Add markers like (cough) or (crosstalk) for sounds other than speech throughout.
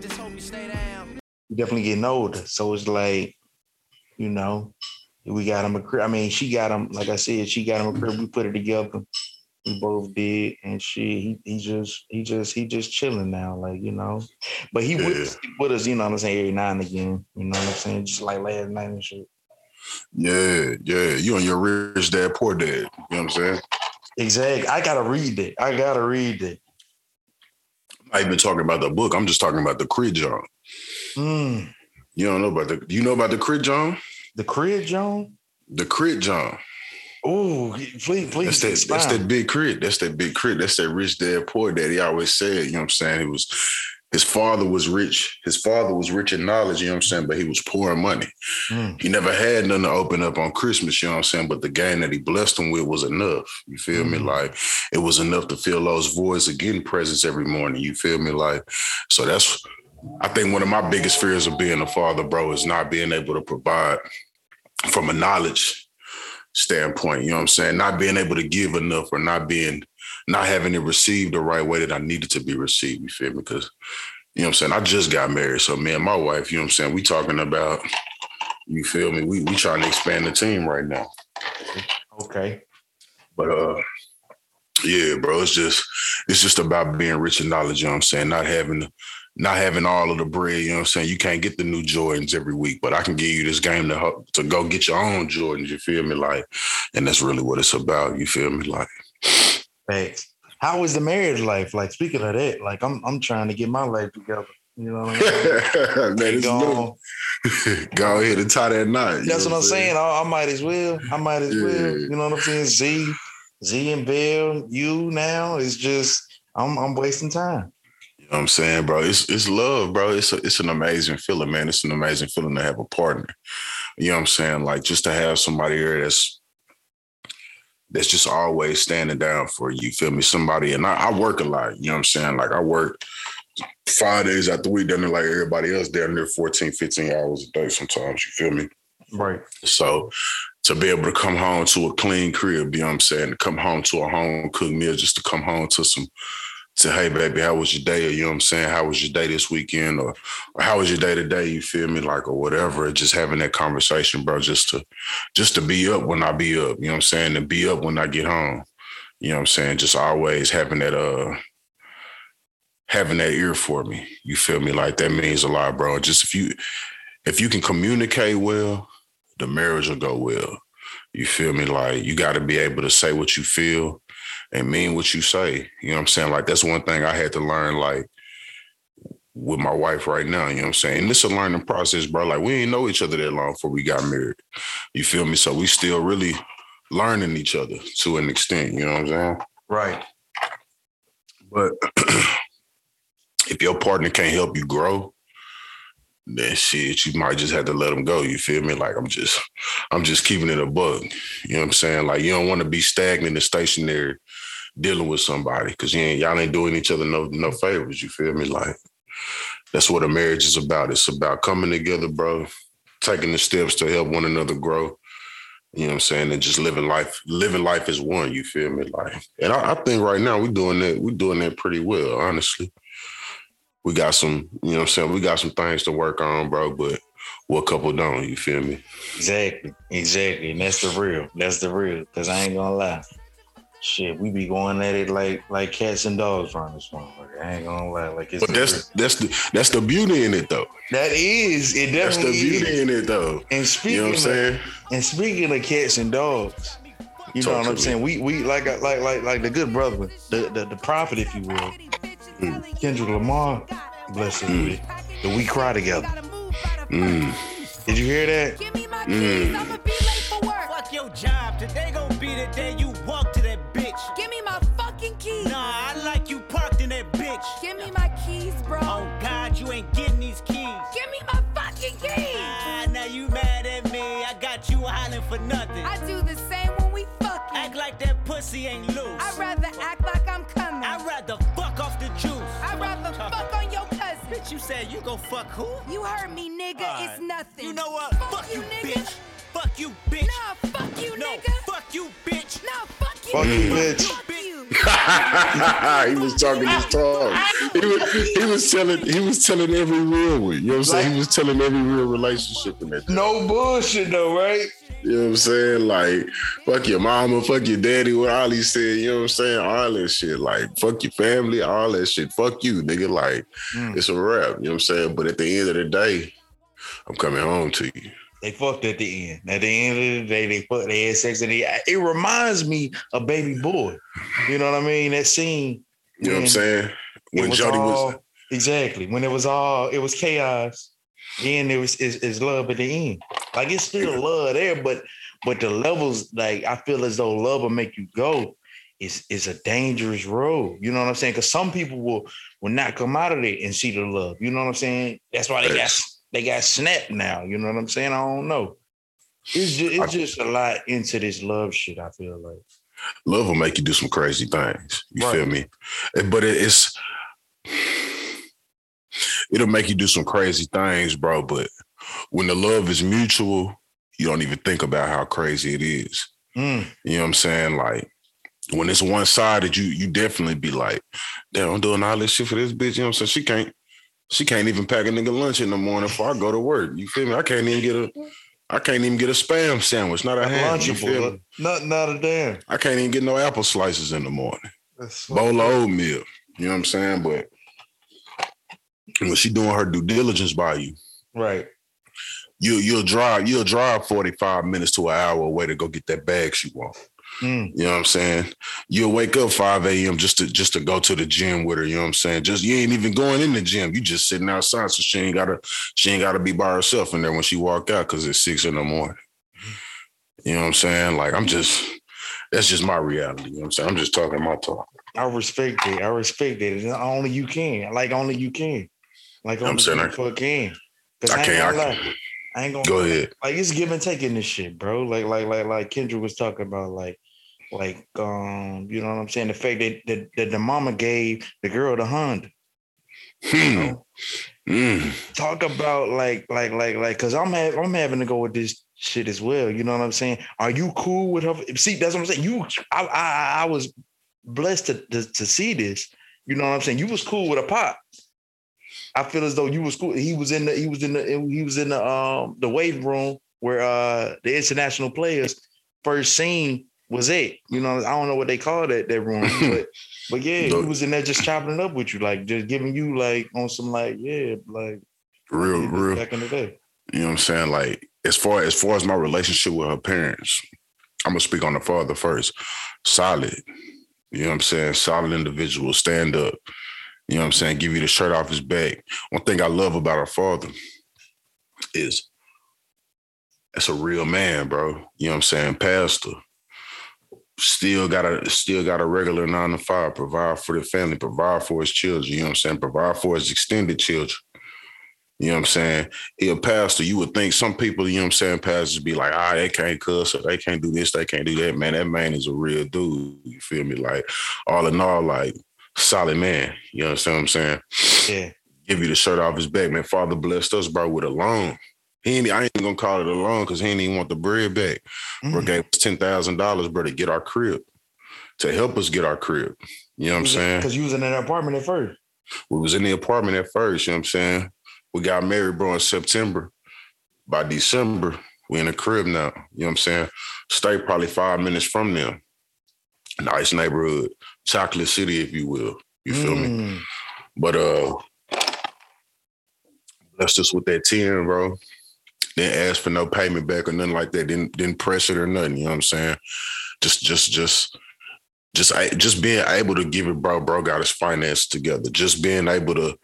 just hope you stay down. we definitely getting older. So it's like, you know, we got him a crib. I mean, she got him, like I said, she got him a crib. We put it together. We both did, and she he he just he just he just chilling now, like you know. But he Yeah. with, with us, you know what I'm saying, every now and again. You know what I'm saying? Just like last night and shit. Yeah, yeah. You and your rich dad, poor dad. You know what I'm saying? Exactly. I gotta read it. I gotta read it. Not even talking about the book. I'm just talking about the crit John. Mm. You don't know about the you know about the crit John? The crib, John. The crit John. Oh, please, please. That's that, that's that big crit. That's that big crit. That's that rich dad, poor dad. He always said, you know what I'm saying? He was his father was rich. His father was rich in knowledge, you know what I'm saying? But he was poor in money. Mm. He never had nothing to open up on Christmas, you know what I'm saying? But the game that he blessed him with was enough. You feel me? Mhm. Like it was enough to fill those voids of getting presents every morning. You feel me? Like, so that's I think one of my biggest fears of being a father, bro, is not being able to provide from a knowledge standpoint. You know what I'm saying? Not being able to give enough or not being not having it received the right way that I needed to be received. You feel me? Because you know what I'm saying? I just got married. So me and my wife, you know what I'm saying? We talking about, you feel me? We we trying to expand the team right now. Okay. But uh yeah, bro, it's just it's just about being rich in knowledge, you know what I'm saying? Not having not having all of the bread, you know what I'm saying? You can't get the new Jordans every week, but I can give you this game to help to go get your own Jordans, you feel me? Like, and that's really what it's about, you feel me? Like, Thanks. How was the marriage life? Like speaking of that, like I'm I'm trying to get my life together. You know what I mean? man, Go go ahead and tie that knot. That's what I'm saying. I, I might as well. I might as Yeah. well. You know what I'm saying? Z, Z and Bill, you now is just I'm I'm wasting time. You know what I'm saying, bro? It's it's love, bro. It's a, it's an amazing feeling, man. It's an amazing feeling to have a partner. You know what I'm saying? Like just to have somebody here that's that's just always standing down for you. Feel me? Somebody and I, I work a lot. You know what I'm saying? Like I work five days out the week, down there like everybody else down there 14, 15 hours a day sometimes. You feel me? Right. So to be able to come home to a clean crib, you know what I'm saying? To come home to a home cooked meal, just to come home to some to hey baby, how was your day? Or, you know what I'm saying? How was your day this weekend? Or, or how was your day today? You feel me? Like or whatever. Just having that conversation, bro, just to just to be up when I be up, you know what I'm saying? And be up when I get home. You know what I'm saying? Just always having that uh having that ear for me. You feel me? Like that means a lot, bro. Just if you if you can communicate well, the marriage will go well. You feel me? Like you got to be able to say what you feel and mean what you say. You know what I'm saying? Like that's one thing I had to learn. Like with my wife right now, you know what I'm saying? And is a learning process, bro. Like we ain't know each other that long before we got married. You feel me? So we still really learning each other to an extent. You know what I'm saying? Right. But (clears throat) if your partner can't help you grow, then shit, you might just have to let them go. You feel me? Like I'm just, I'm just keeping it a bug. You know what I'm saying? Like you don't want to be stagnant and stationary dealing with somebody because you ain't, y'all ain't doing each other no no favors. You feel me? Like that's what a marriage is about. It's about coming together, bro, taking the steps to help one another grow. You know what I'm saying? And just living life, living life as one, you feel me? Like, and I, I think right now we're doing that, we're doing that pretty well, honestly. We got some, you know what I'm saying? We got some things to work on, bro, but what couple don't, you feel me? Exactly. Exactly. And that's the real. That's the real. Cause I ain't gonna lie. Shit, we be going at it like like cats and dogs around this motherfucker. I ain't gonna lie. Like it's But that's that's the that's the beauty in it though. that is it Definitely That's the beauty is. in it though. And You speaking know what I'm of, saying? and speaking of cats and dogs, you know what I'm me. saying? We we like like like like the good brother, the the, the prophet, if you will, Mm. Kendrick Lamar, bless his Mm. that we cry together. Mm. Did you hear that? Give me my Mm. For nothing. I do the same when we fucking. Act like that pussy ain't loose. I'd rather act like I'm coming. I'd rather fuck off the juice. I'd rather fuck on your cousin. Bitch, you said you gon' fuck who? You heard me, nigga. Alright. It's nothing. You know what? Fuck, Fuck, you, nigga. bitch. Fuck you, bitch. Nah, fuck you, no, nigga. fuck you, bitch. Nah, fuck you, Fuck you, nigga. bitch. Fuck you. (laughs) he was talking his talk. He was, he was telling he was telling every real one. You know what I'm saying? He was telling every real relationship in that. No bullshit though, right? You know what I'm saying? Like, fuck your mama, fuck your daddy, what all he said, you know what I'm saying? All that shit. Like, fuck your family, all that shit. Fuck you, nigga. Like, Mm. it's a wrap. You know what I'm saying? But at the end of the day, I'm coming home to you. They fucked at the end. At the end of the day, they fucked. They had sex, and they, it reminds me of Baby Boy. You know what I mean? That scene. You know what I'm saying? When was Jody was exactly when it was all it was chaos. Then there was is, is love at the end. Like it's still love there, but but the levels like I feel as though love will make you go. Is is a dangerous road. You know what I'm saying? Because some people will will not come out of there and see the love. You know what I'm saying? That's why they got. They got snapped now. You know what I'm saying? I don't know. It's just, it's just a lot into this love shit. I feel like. love will make you do some crazy things. You Right. feel me? But it's it'll make you do some crazy things, bro. But when the love is mutual, you don't even think about how crazy it is. Mm, You know what I'm saying? Like when it's one sided, you you definitely be like, damn, I'm doing all this shit for this bitch. You know what I'm saying? She can't she can't even pack a nigga lunch in the morning before I go to work. You feel me? I can't even get a I can't even get a spam sandwich, not a ham. You feel me? Not not a damn. I can't even get no apple slices in the morning. Bowl of oatmeal. You know what I'm saying? But when she doing her due diligence by you, Right. you you'll drive you'll drive 45 minutes to an hour away to go get that bag she want. Mm, You know what I'm saying? You'll wake up 5 a.m. just to just to go to the gym with her. You know what I'm saying? Just you ain't even going in the gym. You just sitting outside, so she ain't gotta she ain't gotta be by herself in there when she walk out because it's six in the morning. You know what I'm saying? Like I'm just that's just my reality. You know what I'm saying? I'm just talking my talk. I respect it. I respect it. And only you can. Like only you can. Like I'm saying you I- can. Cause I I, can't- I. I ain't gonna Go ahead. like it's give and take in this shit, bro. Like like like like Kendra was talking about, like like um, you know what I'm saying? The fact that that, that the mama gave the girl the Honda. You Hmm. know? Mm. Talk about like like like like because I'm ha- I'm having to go with this shit as well. You know what I'm saying? Are you cool with her? See, that's what I'm saying. You I I, I was blessed to, to to see this. You know what I'm saying? You was cool with a pop. I feel as though you was cool. He was in the he was in the he was in the um the waiting room where uh the international players first scene was it. You know, I don't know what they call that that room, (laughs) but but yeah, he was in there just chopping it up with you, like just giving you like on some like yeah, like Real, yeah, real. back in the day. You know what I'm saying? Like as far as far as my relationship with her parents, I'm gonna speak on the father first. Solid. You know what I'm saying? Solid individual, stand up. You know what I'm saying? Give you the shirt off his back. One thing I love about her father is that's a real man, bro. You know what I'm saying? Pastor. Still got a still got a regular nine to five, provide for the family, provide for his children. You know what I'm saying? Provide for his extended children. You know what I'm saying? He a pastor. You would think some people, you know what I'm saying, pastors be like, ah, they can't cuss or they can't do this, they can't do that. Man, that man is a real dude. You feel me? Like, all in all, like, solid man. You understand what I'm saying? Yeah. Give you the shirt off his back, man. Father blessed us, bro, with a loan. He ain't, I ain't gonna call it a loan because he ain't even want the bread back. Bro Mm. gave us ten thousand dollars, bro, to get our crib, to help us get our crib. You know what I'm saying? Because you was in an apartment at first. We was in the apartment at first, you know what I'm saying? We got married, bro, in September. By December, we in a crib now. You know what I'm saying? Stay probably five minutes from them. Nice neighborhood. Chocolate City, if you will. You feel me? Mm. But uh blessed us with that 10, bro. Didn't ask for no payment back or nothing like that. Didn't didn't press it or nothing. You know what I'm saying? Just just just just just being able to give it, bro. Bro got his finance together. Just being able to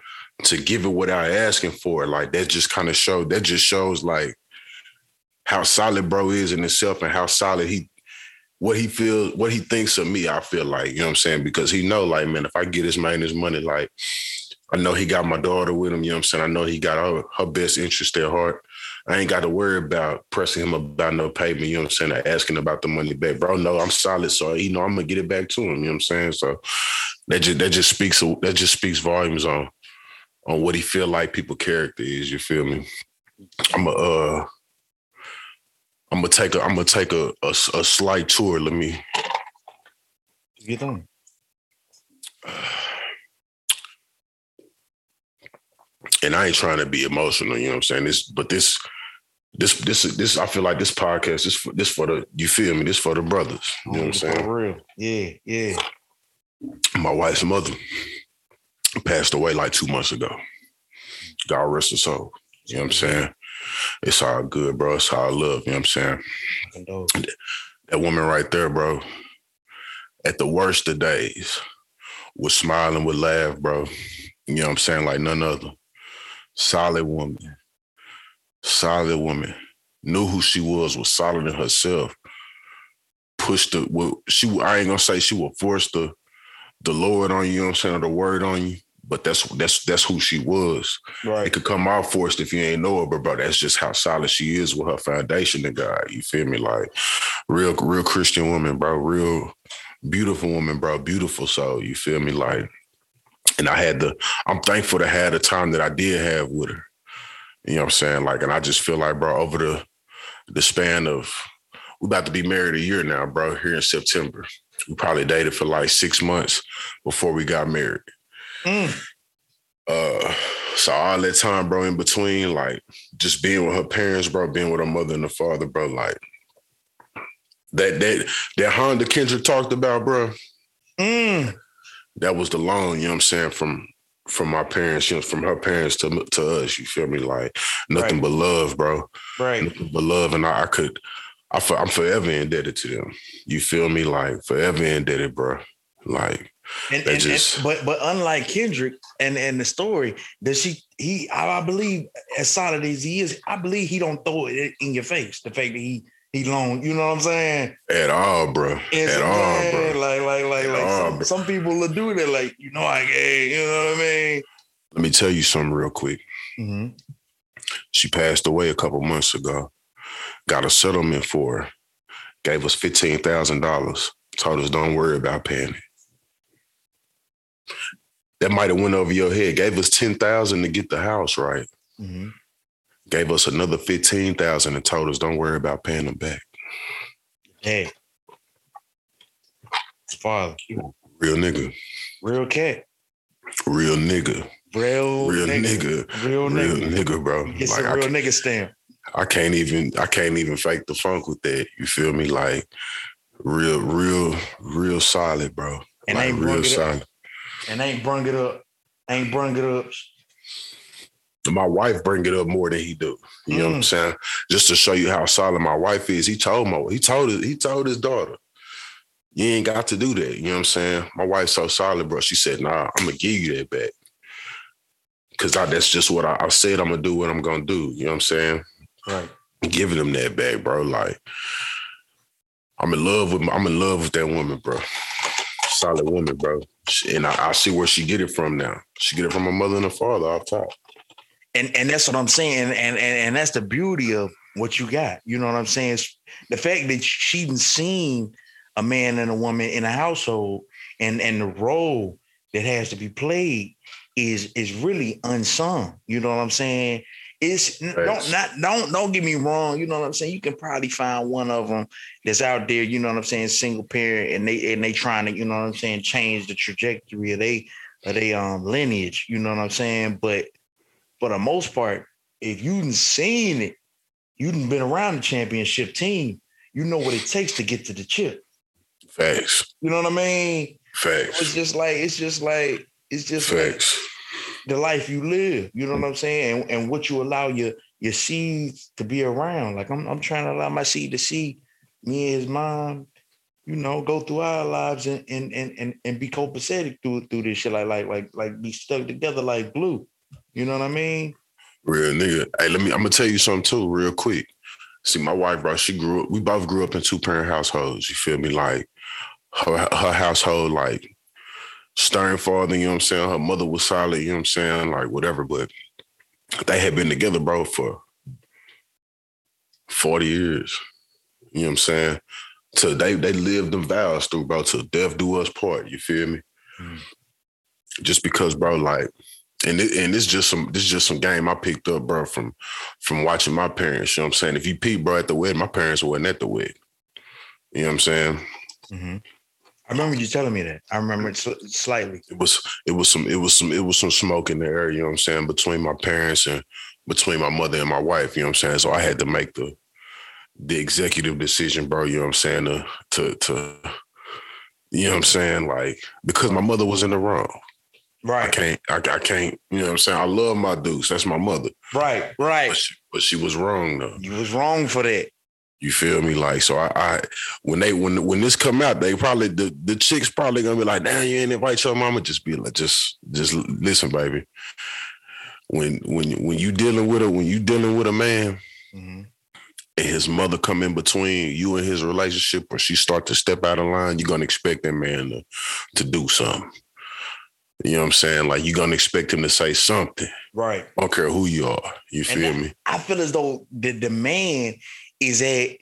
to give it without asking for like that just kind of showed. That just shows like how solid bro is in himself and how solid he what he feels, what he thinks of me, I feel like, you know what I'm saying? Because he know, like, man, if I get this man his money, like, I know he got my daughter with him, you know what I'm saying? I know he got her, her best interest at heart. I ain't got to worry about pressing him about no payment, you know what I'm saying? Or asking about the money back. Bro, no, I'm solid. So you know I'm gonna get it back to him, you know what I'm saying? So that just that just speaks that just speaks volumes on on what he feel like people character is, you feel me? I'm a uh I'm gonna take a I'm gonna take a, a a slight tour. Let me Get on. And I ain't trying to be emotional, you know what I'm saying? This, but this, this, this, this, I feel like this podcast, this, for, this for the, you feel me? This for the brothers, you know what I'm saying? For real. Yeah, yeah. My wife's mother passed away like two months ago. God rest her soul. You know what I'm saying? It's all good, bro. It's all love. You know what I'm saying? That woman right there, bro, at the worst of days, was smiling, would laugh, bro. You know what I'm saying? Like none other. Solid woman. Solid woman. Knew who she was, was solid in herself. Pushed the well, she I ain't gonna say she will force the the Lord on you, you know what I'm saying, or the word on you. But that's that's that's who she was. Right. It could come off forced if you ain't know her, but bro, that's just how solid she is with her foundation to God. You feel me? Like real, real Christian woman, bro. Real beautiful woman, bro. Beautiful soul. You feel me? Like, and I had the, I'm thankful to have the time that I did have with her. You know what I'm saying? Like, and I just feel like, bro, over the the span of we about to be married a year now, bro, here in September. We probably dated for like six months before we got married. Mm. Uh, so all that time, bro, in between, like just being with her parents, bro, being with her mother and her father, bro, like that that that Honda Kendrick talked about, bro, Mm. That was the loan, you know what I'm saying, from from my parents, you know, from her parents to to us, you feel me? Like nothing Right. but love, bro. Right. Nothing but love. And I, I could I for, I'm forever indebted to them. You feel me? Like forever indebted, bro. Like And, and, just- and but but unlike Kendrick and and the story that she he I, I believe as solid as he is, I believe he don't throw it in your face. The fact that he he loaned, you know what I'm saying? at all, bro. It's at all, bro. Like like like like At all, some, some people will do that. Like you know, like hey, you know what I mean? Let me tell you something real quick. Mm-hmm. She passed away a couple months ago. Got a settlement for her. Gave us fifteen thousand dollars. Told us don't worry about paying it. That might have went over your head. Gave us ten thousand to get the house right. Mm-hmm. Gave us another fifteen thousand and told us don't worry about paying them back. Hey, father, Real nigga. real cat, Real nigga. real Real nigga, nigga. real Real nigga. nigga, bro. It's Like a real nigga stamp. I can't even I can't even fake the funk with that. You feel me? Like real, real, real solid, bro. And like ain't real it up. solid. And ain't brung it up. Ain't brung it up. My wife bring it up more than he do. You know what I'm Mm. saying? Just to show you how solid my wife is. He told Mo, he told his, he told his daughter, you ain't got to do that. You know what I'm saying? My wife's so solid, bro. She said, nah, I'm gonna give you that back. Cause I, that's just what I, I said I'm gonna do what I'm gonna do. You know what I'm saying? Right. giving them that back, bro. Like I'm in love with I'm in love with that woman, bro. Solid woman, bro. And I, I see where she get it from now. She get it from her mother and her father off top. And and that's what I'm saying, and and and that's the beauty of what you got. You know what I'm saying? The fact that she done seen a man and a woman in a household, and and the role that has to be played is is really unsung. You know what I'm saying? It's don't not don't don't get me wrong. You know what I'm saying? You can probably find one of them that's out there. You know what I'm saying? Single parent, and they and they trying to you know what I'm saying change the trajectory of they of they um lineage. You know what I'm saying? But for the most part, if you done seen it, you done been around the championship team, you know what it takes to get to the chip. Facts. You know what I mean? Facts. It's just like it's just like it's just like Facts. the life you live. You know what I'm saying? And, and what you allow your your seeds to be around. Like I'm I'm trying to allow my seed to see me and his mom, you know, go through our lives and and and and, and be copacetic through through this shit. Like like like like be stuck together like glue. You know what I mean? Real nigga. Hey, let me I'm gonna tell you something too, real quick. See, my wife, bro, she grew up, we both grew up in two parent households. You feel me? Like her her household, like stern father, you know what I'm saying? Her mother was solid, you know what I'm saying? Like whatever, but they had been together, bro, for 40 years. You know what I'm saying? So they they lived them vows through, bro, till death do us part. You feel me? Mm. Just because, bro, like, and it, and it's just some this is just some game I picked up, bro, from from watching my parents. You know what I'm saying? If you pee, bro, at the wedding, my parents weren't at the wedding. You know what I'm saying? Mm-hmm. I remember you telling me that. I remember it sl- slightly. It was it was some it was some it was some smoke in the air, you know what I'm saying, between my parents and between my mother and my wife, you know what I'm saying? So I had to make the the executive decision, bro, you know what I'm saying, to to to you know what I'm saying, like because my mother was in the wrong. I can't I, I can't, you know what I'm saying? I love my dukes. That's my mother. right, right. But she, but she was wrong though. You was wrong for that. You feel me? Like so, I, I when they when when this come out, they probably the the chicks probably gonna be like, "Damn, you ain't invite your mama." Just be like, just just listen, baby. When when when you dealing with a when you dealing with a man Mhm. and his mother come in between you and his relationship, or she start to step out of line, you're gonna expect that man to to do something. You know what I'm saying? Like you're gonna expect him to say something. Right. I don't care who you are. You feel that- me? I feel as though the demand is that,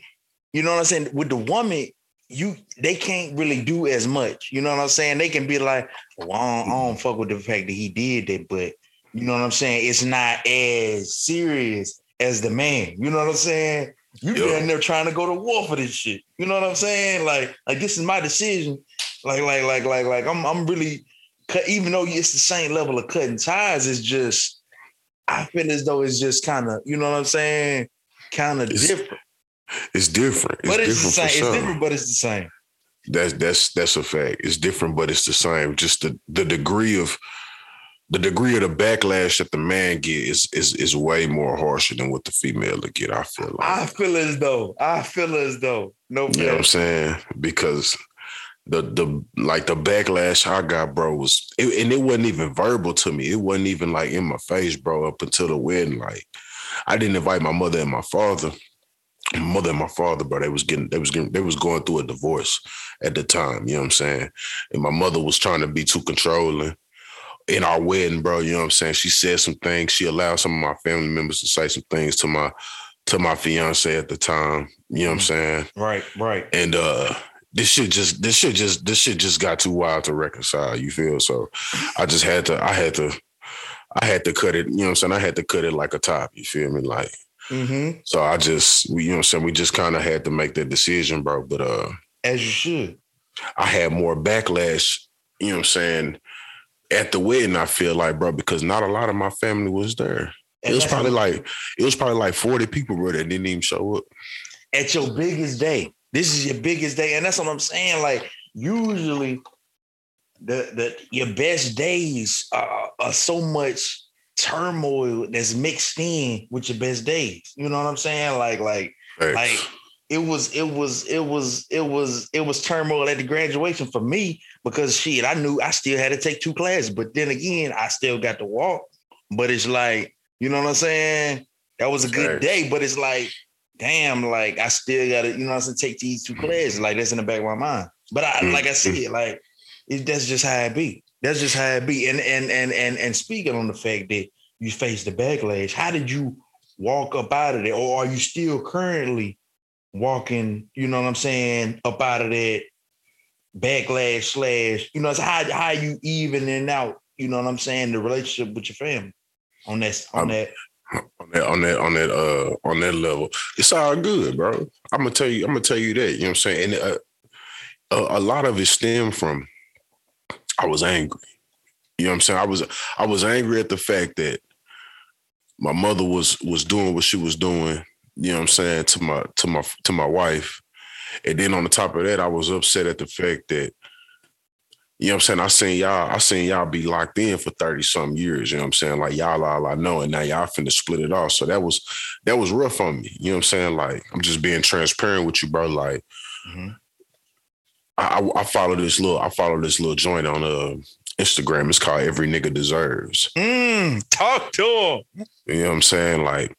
you know what I'm saying? With the woman, you they can't really do as much. You know what I'm saying? They can be like, well, I don't, I don't fuck with the fact that he did that, but you know what I'm saying? It's not as serious as the man. You know what I'm saying? You Yeah. down there trying to go to war for this shit. You know what I'm saying? Like, like this is my decision. Like, like, like, like, like, I'm I'm really cut, even though it's the same level of cutting ties, it's just I feel as though it's just kind of, you know what I'm saying? Kind of different. It's different. It's but it's the same. It's different, but it's the same. That's that's that's a fact. It's different, but it's the same. Just the the degree of the degree of the backlash that the man get is is is way more harsher than what the female get. I feel like. I feel as though. I feel as though. No you know what I'm saying? Because the the like the backlash I got, bro, was it, and it wasn't even verbal to me. It wasn't even like in my face, bro. Up until the wedding, like I didn't invite my mother and my father. My mother and my father, bro, they was getting, they was getting, they was going through a divorce at the time. You know what I'm saying? And my mother was trying to be too controlling in our wedding, bro. You know what I'm saying? She said some things. She allowed some of my family members to say some things to my to my fiance at the time. You know what I'm saying? Right, right. And uh this shit just this shit just this shit just got too wild to reconcile, you feel? So I just had to I had to I had to cut it, you know what I'm saying? I had to cut it like a top, you feel me? Like Mm-hmm. so I just we, you know what I'm saying, we just kind of had to make that decision, bro. But uh As you should. I had more backlash, you know what I'm saying, at the wedding, I feel like, bro, because not a lot of my family was there. It was probably like it was probably like 40 people, bro, that didn't even show up. at your biggest day. This is your biggest day, and that's what I'm saying. Like usually, the the your best days are, are so much turmoil that's mixed in with your best days. You know what I'm saying? Like like Facts. like it was it was it was it was it was turmoil at the graduation for me because shit, I knew I still had to take two classes, but then again, I still got to walk. But it's like, you know what I'm saying? That was a good day, but it's like, damn, like I still gotta, you know I'm saying, take these two classes. Like that's in the back of my mind. But I like I said, like it, that's just how it be. That's just how it be. And and and and and speaking on the fact that you faced the backlash, how did you walk up out of there? Or are you still currently walking, you know what I'm saying, up out of that backlash slash, you know, it's how how you evening out, you know what I'm saying, the relationship with your family on that on Um, that. On that on that on that uh on that level. It's all good, bro. I'm gonna tell you. I'm gonna tell you that. You know what I'm saying? And uh, a, a lot of it stemmed from I was angry. You know what I'm saying? I was I was angry at the fact that my mother was was doing what she was doing. You know what I'm saying to my to my to my wife, and then on the top of that, I was upset at the fact that. You know what I'm saying? I seen y'all, I seen y'all be locked in for 30 some years. You know what I'm saying? Like y'all all I know, and now y'all finna split it off. So that was that was rough on me. You know what I'm saying? Like I'm just being transparent with you, bro. Like Mhm. I, I, I follow this little, I follow this little joint on uh Instagram. It's called Every Nigga Deserves. Mm, talk to him. You know what I'm saying? Like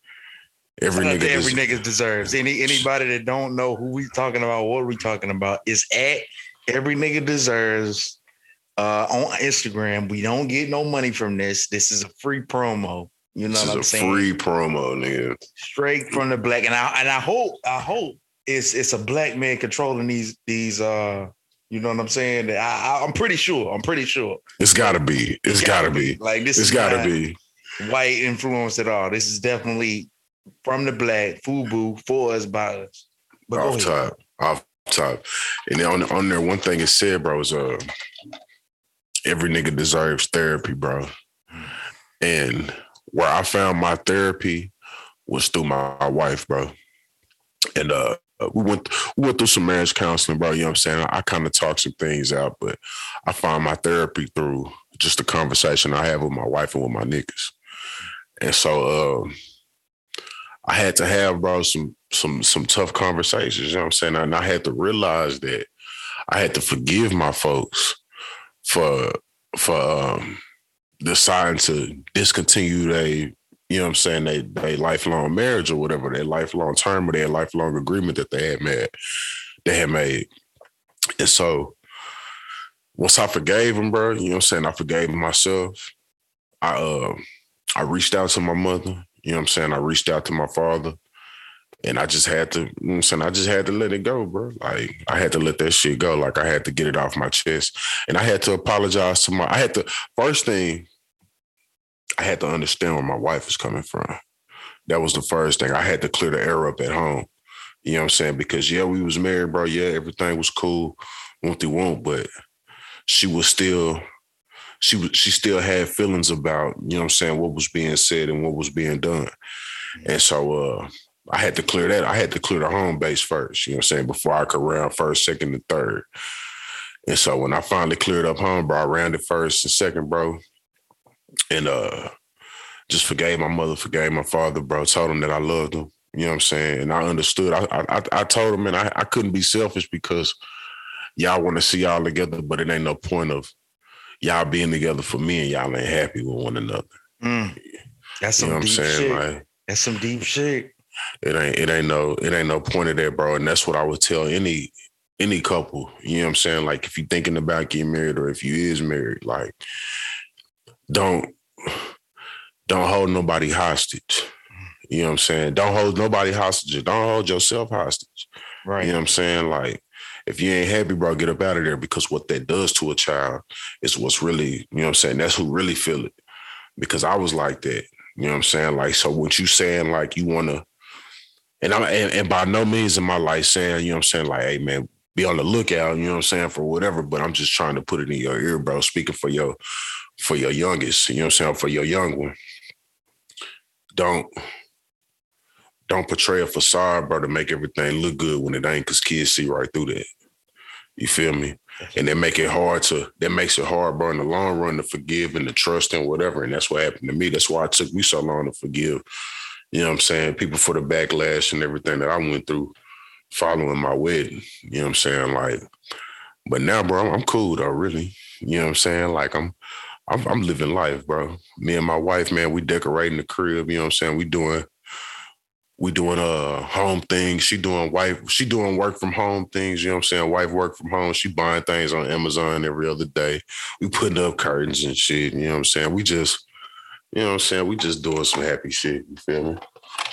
every nigga, every des- nigga deserves. Any anybody that don't know who we talking about, what we talking about, is at every nigga deserves uh on Instagram. We don't get no money from this. This is a free promo. You know this what I'm a saying? free promo, nigga. Straight from the black. And I and I hope, I hope it's it's a black man controlling these these uh you know what I'm saying? I, I I'm pretty sure. I'm pretty sure. It's gotta be. It's gotta be. Like this It's is gotta be. white influence at all. This is definitely from the black, FUBU, for us, by us. But Off top. Off top. And on on there, one thing it said, bro, is uh every nigga deserves therapy, bro. And where I found my therapy was through my, wife, bro. And uh we went we went through some marriage counseling, bro. You know what I'm saying? I, I kind of talked some things out, but I found my therapy through just the conversation I have with my wife and with my niggas. And so uh, I had to have, bro, some some some tough conversations. You know what I'm saying? And I had to realize that I had to forgive my folks for for um, deciding to discontinue they you know what I'm saying, they they lifelong marriage or whatever, their lifelong term or their lifelong agreement that they had made, they had made. And so once I forgave him bro, you know what I'm saying, I forgave myself. I uh I reached out to my mother, you know what I'm saying? I reached out to my father. And I just had to, you know saying? I just had to let it go, bro. Like I had to let that shit go. Like I had to get it off my chest. And I had to apologize to my I had to first thing I had to understand where my wife was coming from. That was the first thing. I had to clear the air up at home. You know what I'm saying? Because yeah, we was married, bro. Yeah, everything was cool, won't they won't, but she was still she was she still had feelings about, you know what I'm saying, what was being said and what was being done. And so uh I had to clear that. I had to clear the home base first, you know what I'm saying, before I could round first, second, and third. And so when I finally cleared up home, bro, I rounded first and second, bro and uh just forgave my mother, forgave my father, bro. Told him that I loved him. You know what I'm saying? And I understood. I I, I told him, man, I, I couldn't be selfish because y'all want to see y'all together, but it ain't no point of y'all being together for me and y'all ain't happy with one another. Mm. That's some you know what I'm deep saying? shit. Like That's some deep shit. It ain't it ain't no it ain't no point of that, bro. And that's what I would tell any any couple. You know what I'm saying? Like if you're thinking about getting married or if you is married, like don't don't hold nobody hostage. You know what I'm saying? Don't hold nobody hostage. Don't hold yourself hostage. Right. You know what I'm saying? Like, if you ain't happy, bro, get up out of there because what that does to a child is what's really, you know what I'm saying? That's who really feel it. Because I was like that. You know what I'm saying? Like, so what you saying, like, you wanna, and I'm and, and by no means am I like saying, you know what I'm saying, like, hey man, be on the lookout, you know what I'm saying, for whatever, but I'm just trying to put it in your ear, bro. Speaking for your for your youngest, you know what I'm saying, for your young one. Don't don't portray a facade, bro, to make everything look good when it ain't, cause kids see right through that. You feel me? And they make it hard to, that makes it hard, bro, in the long run to forgive and to trust and whatever. And that's what happened to me. That's why it took me so long to forgive. You know what I'm saying? People for the backlash and everything that I went through following my wedding. You know what I'm saying? Like, but now, bro, I'm, I'm cool though, really. You know what I'm saying? Like I'm I'm, I'm living life, bro. Me and my wife, man, we decorating the crib. You know what I'm saying? We doing we doing uh home things. She doing wife, she doing work from home things, you know what I'm saying? Wife work from home. She buying things on Amazon every other day. We putting up curtains and shit. You know what I'm saying? We just, you know what I'm saying? We just doing some happy shit. You feel me?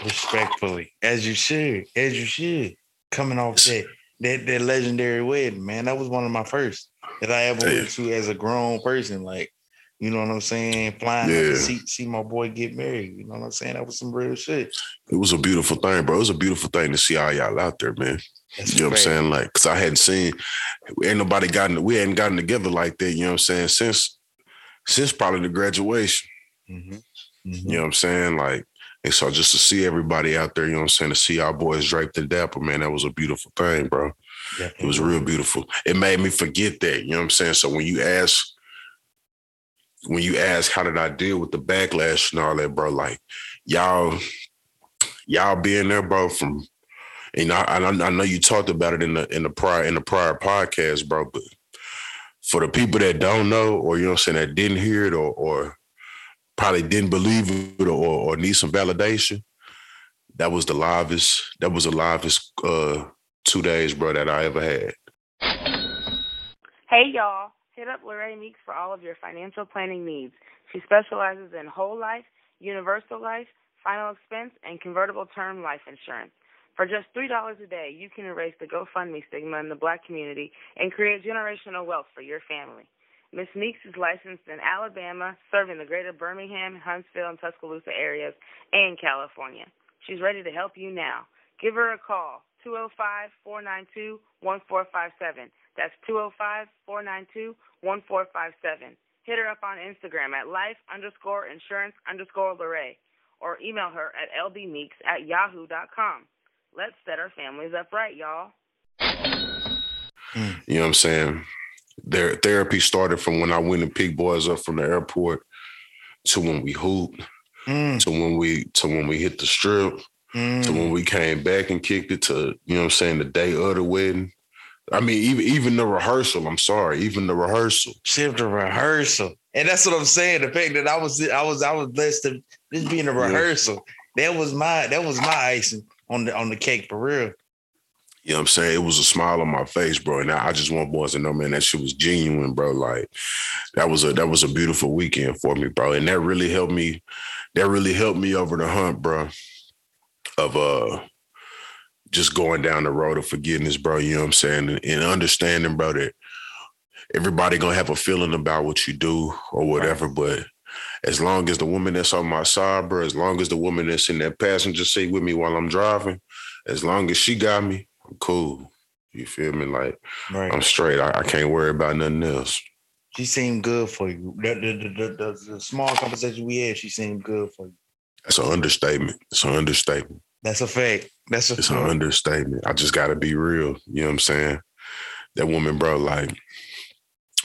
Respectfully. As you should. As you should. Coming off that that that legendary wedding, man. That was one of my first that I ever Yeah. went to as a grown person. Like, you know what I'm saying? Flying out Yeah. to see see my boy get married. You know what I'm saying? That was some real shit. It was a beautiful thing, bro. It was a beautiful thing to see all y'all out there, man. That's You know what I'm saying? Like, cause I hadn't seen, ain't nobody gotten, we hadn't gotten together like that. You know what I'm saying? Since, since probably the graduation. Mhm. You know what I'm saying? Like, and so just to see everybody out there, you know what I'm saying? To see our boys draped in dapper, man, that was a beautiful thing, bro. It was real beautiful. It made me forget that. You know what I'm saying? So when you ask, when you ask, how did I deal with the backlash and all that, bro? Like, y'all, y'all being there, bro, from know, I, I I know you talked about it in the in the prior in the prior podcast, bro. But for the people that don't know, or you know, what I'm saying that didn't hear it, or or probably didn't believe it, or or need some validation, that was the livest. That was the livest uh, two days, bro, that I ever had. Hey y'all, hit up Lorraine Meeks for all of your financial planning needs. She specializes in whole life, universal life, final expense, and convertible term life insurance. For just $3 a day, you can erase the GoFundMe stigma in the black community and create generational wealth for your family. Miss Meeks is licensed in Alabama, serving the greater Birmingham, Huntsville, and Tuscaloosa areas, and California. She's ready to help you now. Give her a call, 205 492 1457. That's 205 492 1457. Hit her up on Instagram at life underscore insurance underscore Lorray or email her at lbmeeks at yahoo.com. Let's set our families up right, y'all. You know what I'm saying? Their therapy started from when I went and picked boys up from the airport to when we hooped, Mm, to when we to when we hit the strip, to mm. when we came back and kicked it to, you know what I'm saying, the day of the wedding. I mean, even even the rehearsal, I'm sorry, even the rehearsal. Shift the rehearsal. And that's what I'm saying. The fact that I was I was I was blessed to this being a Yeah. rehearsal. That was my that was my icing on the on the cake for real. You know what I'm saying? It was a smile on my face, bro. And I just want boys to know, man, that shit was genuine, bro. Like that was a that was a beautiful weekend for me, bro. And that really helped me, that really helped me over the hump, bro. Of uh just going down the road of forgiveness, bro. You know what I'm saying? And, and understanding, bro, that everybody gonna have a feeling about what you do or whatever, but as long as the woman that's on my side, bro, as long as the woman that's in that passenger seat with me while I'm driving, as long as she got me, I'm cool. You feel me? Like Right. I'm straight. I, I can't worry about nothing else. She seemed good for you. The, the, the, the, small conversation we had, she seemed good for you. That's an understatement. It's an understatement. That's a fact. That's a It's an understatement. I just gotta be real. You know what I'm saying? That woman, bro, like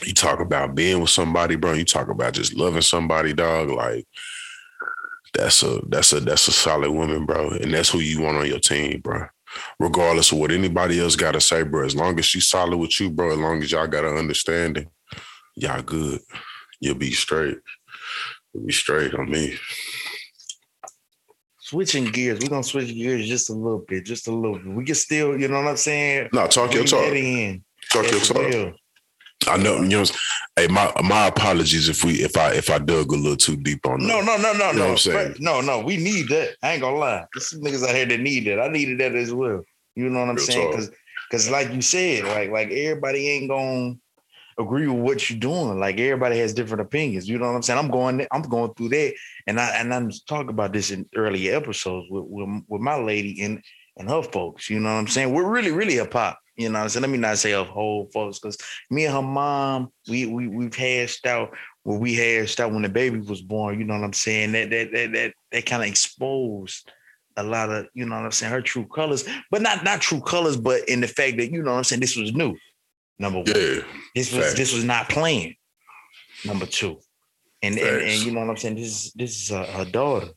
you talk about being with somebody, bro. You talk about just loving somebody, dog. Like that's a that's a that's a solid woman, bro. And that's who you want on your team, bro. Regardless of what anybody else gotta say, bro. As long as she's solid with you, bro, as long as y'all got an understanding, y'all good. You'll be straight. You'll be straight on me. Switching gears. We're gonna switch gears just a little bit, just a little bit. We can still, you know what I'm saying? No, talk your talk. Talk your talk. real. I know. You know. Hey, my my apologies if we if I if I dug a little too deep on that. No, no, no, no, You know no. I'm saying? No, no. We need that. I ain't gonna lie. There's some niggas out here that need that. I needed that as well. You know what I'm Real saying? Because because like you said, like like everybody ain't gonna agree with what you're doing. Like everybody has different opinions. You know what I'm saying? I'm going I'm going through that, and I and I'm talking about this in earlier episodes with with, with my lady and and her folks. You know what I'm saying? We're really really a pop. You know what I'm saying? Let me not say of whole folks, because me and her mom, we we we've hashed out what we hashed out when the baby was born. You know what I'm saying? That that that that that kind of exposed a lot of you know what I'm saying her true colors, but not not true colors, but in the fact that you know what I'm saying this was new. Number one, Yeah. this was this was not playing. Number two, and and, and you know what I'm saying. This is this is her daughter.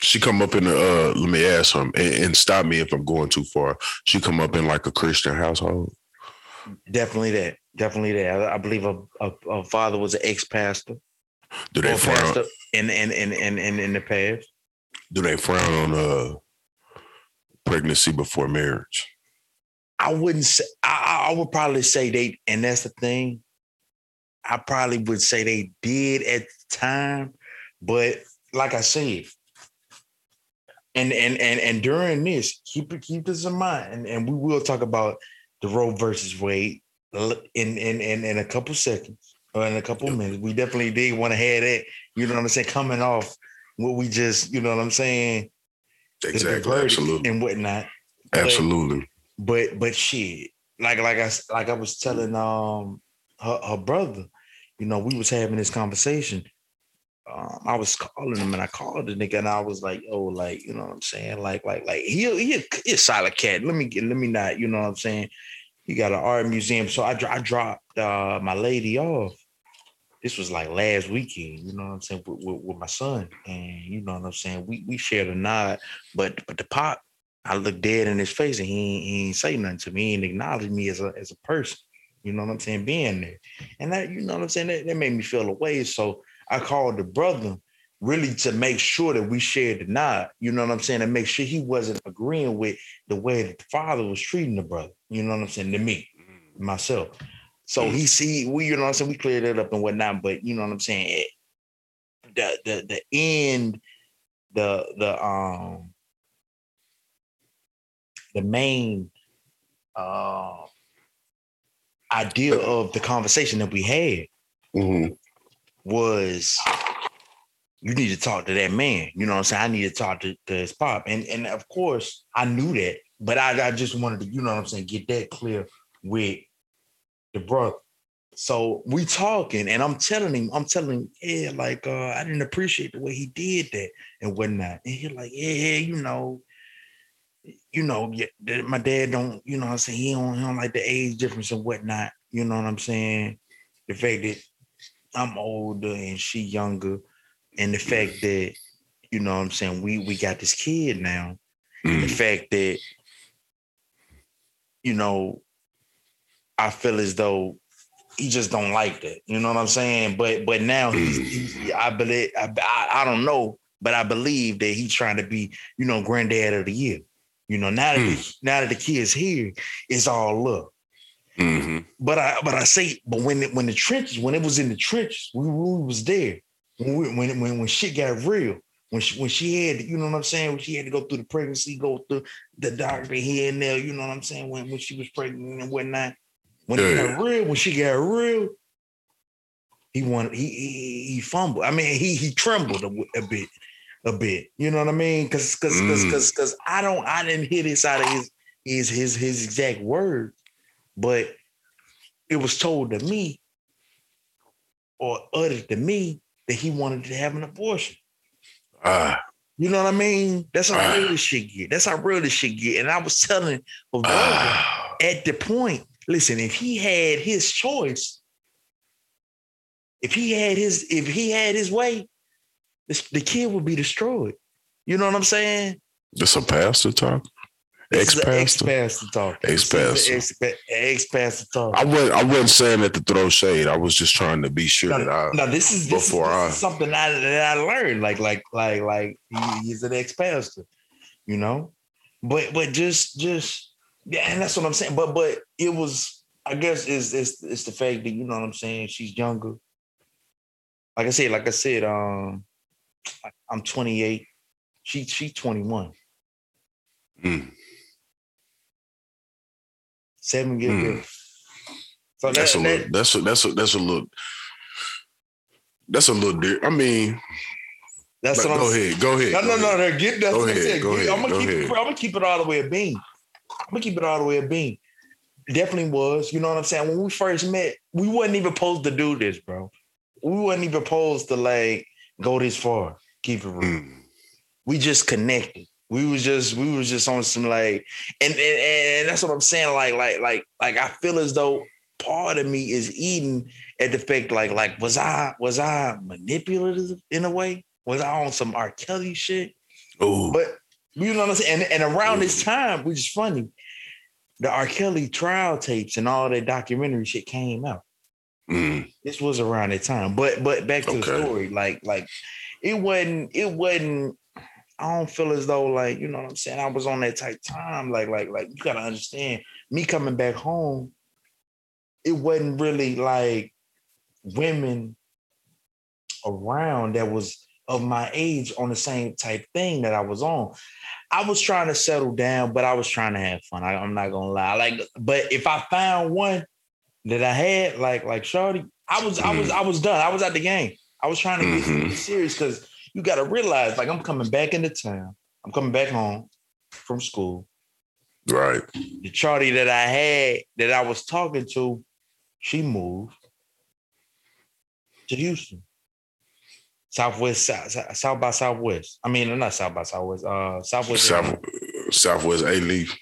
She come up in the uh let me ask something and, and stop me if I'm going too far. She come up in like a Christian household. Definitely that. Definitely that. I, I believe her, her, her father was an ex pastor Do they frown pastor in in in in in, in the past. do they frown on uh pregnancy before marriage? I wouldn't say. I I would probably say they, and that's the thing. I probably would say they did at the time, but like I said, and and and and during this, keep keep this in mind, and, and we will talk about the Roe versus Wade in in in, in a couple seconds or in a couple minutes. We definitely did want to have that. You know what I'm saying? Coming off what we just, you know what I'm saying? Exactly. Absolutely. and whatnot. but- Absolutely. but but shit, like like I like I was telling um her, her brother, you know, we was having this conversation. Um, I was calling him and I called the nigga and I was like, oh, like, you know what I'm saying? Like, like, like he he a, he a solid cat. Let me get let me not, you know what I'm saying? He got an art museum. So I, I dropped uh my lady off. This was like last weekend, you know what I'm saying, with, with, with my son. And you know what I'm saying? We we shared a nod, but but the pop I looked dead in his face and he, he ain't say nothing to me. He ain't acknowledge me as a as a person. You know what I'm saying? Being there. And that, you know what I'm saying? That, that made me feel away. So I called the brother really to make sure that we shared the nod. You know what I'm saying? And make sure he wasn't agreeing with the way that the father was treating the brother. You know what I'm saying? To me, myself. So he see we, you know what I'm saying? We cleared it up and whatnot, but you know what I'm saying? The the the end, the the um the main uh, idea of the conversation that we had Mhm. Was you need to talk to that man. You know what I'm saying? I need to talk to, to his pop. And and of course, I knew that. but I, I just wanted to, you know what I'm saying, get that clear with the brother. So we talking, and I'm telling him, I'm telling him, yeah, like uh, I didn't appreciate the way he did that and whatnot. And he like, yeah, you know, you know, my dad don't, you know I'm saying, he don't, he don't like the age difference and whatnot. You know what I'm saying? The fact that I'm older and she younger, and the fact mm. that, you know what I'm saying, we we got this kid now. And the Mm, fact that, you know, I feel as though he just don't like that. You know what I'm saying? But but now he's, mm. he's I believe I, I I don't know, but I believe that he's trying to be, you know, granddad of the year. You know, now that the, mm. now that the kid's here, it's all love. Mhm. But I but I say, but when it, when the trenches, when it was in the trenches, we, we was there. When we, when when when shit got real, when she, when she had, you know what I'm saying, when she had to go through the pregnancy, go through the doctor here and there, you know what I'm saying, when when she was pregnant and whatnot. When it Yeah. got real, when she got real, he wanted he he, he fumbled. I mean, he he trembled a bit, a bit. You know what I mean? Because because because Mm. because because I don't I didn't hear this out of his his his his exact words, but it was told to me or uttered to me that he wanted to have an abortion. Ah, You know what I mean? That's how Ah. real this shit get. That's how real this shit get. And I was telling ah. at the point, listen, if he had his choice, if he had his, if he had his way, this, the kid would be destroyed. You know what I'm saying? This a pastor talk? Ex-pastor? Ex-pastor talk. Ex-pastor. Ex- Ex-pastor talk. I wasn't, I wasn't saying that to throw shade. I was just trying to be sure that I. Now this is this, is, this I- is something I, that I learned. Like like like like he, he's an ex-pastor, you know. But but just just yeah, and that's what I'm saying. But but it was I guess it's it's it's the fact that you know what I'm saying. She's younger. Like I said, like I said, um, I'm 28. She she's 21. Mm, Seven year Hmm. difference. So that, that's a that-. That's a that's a that's a little. That's a little. Di- I mean, that's what go I'm ahead. Go ahead. No, go no, ahead. no, no. Get that's Go what I ahead, said. go ahead, I'm gonna go keep it. ahead. I'm gonna keep it all the way a bean. I'm gonna keep it all the way a bean. Definitely was. You know what I'm saying? When we first met, we wasn't even supposed to do this, bro. We wasn't even supposed to like go this far. Keep it real. Mm, We just connected. We was just we was just on some like, and and, and that's what I'm saying. Like like like like I feel as though part of me is eating at the fact like like was I was I manipulative in a way? Was I on some R. Kelly shit? Ooh. But you know what I'm saying? And, and around this time, which is funny, the R. Kelly trial tapes and all that documentary shit came out. Mm, This was around that time. But but back to the story, like like it wasn't it wasn't. I don't feel as though like you know what I'm saying. I was on that tight time. Like like like you gotta understand me coming back home. It wasn't really like women around that was of my age on the same type thing that I was on. I was trying to settle down, but I was trying to have fun. I, I'm not gonna lie. Like, but if I found one that I had, like like Shorty, I was I was I was done. I was at the game. I was trying to get Mhm. serious because you got to realize, like, I'm coming back into town. I'm coming back home from school. right. The Charlie that I had that I was talking to, she moved to Houston. Southwest, South, South- by Southwest. I mean, not South by Southwest. Uh, Southwest, South, Southwest A Leaf.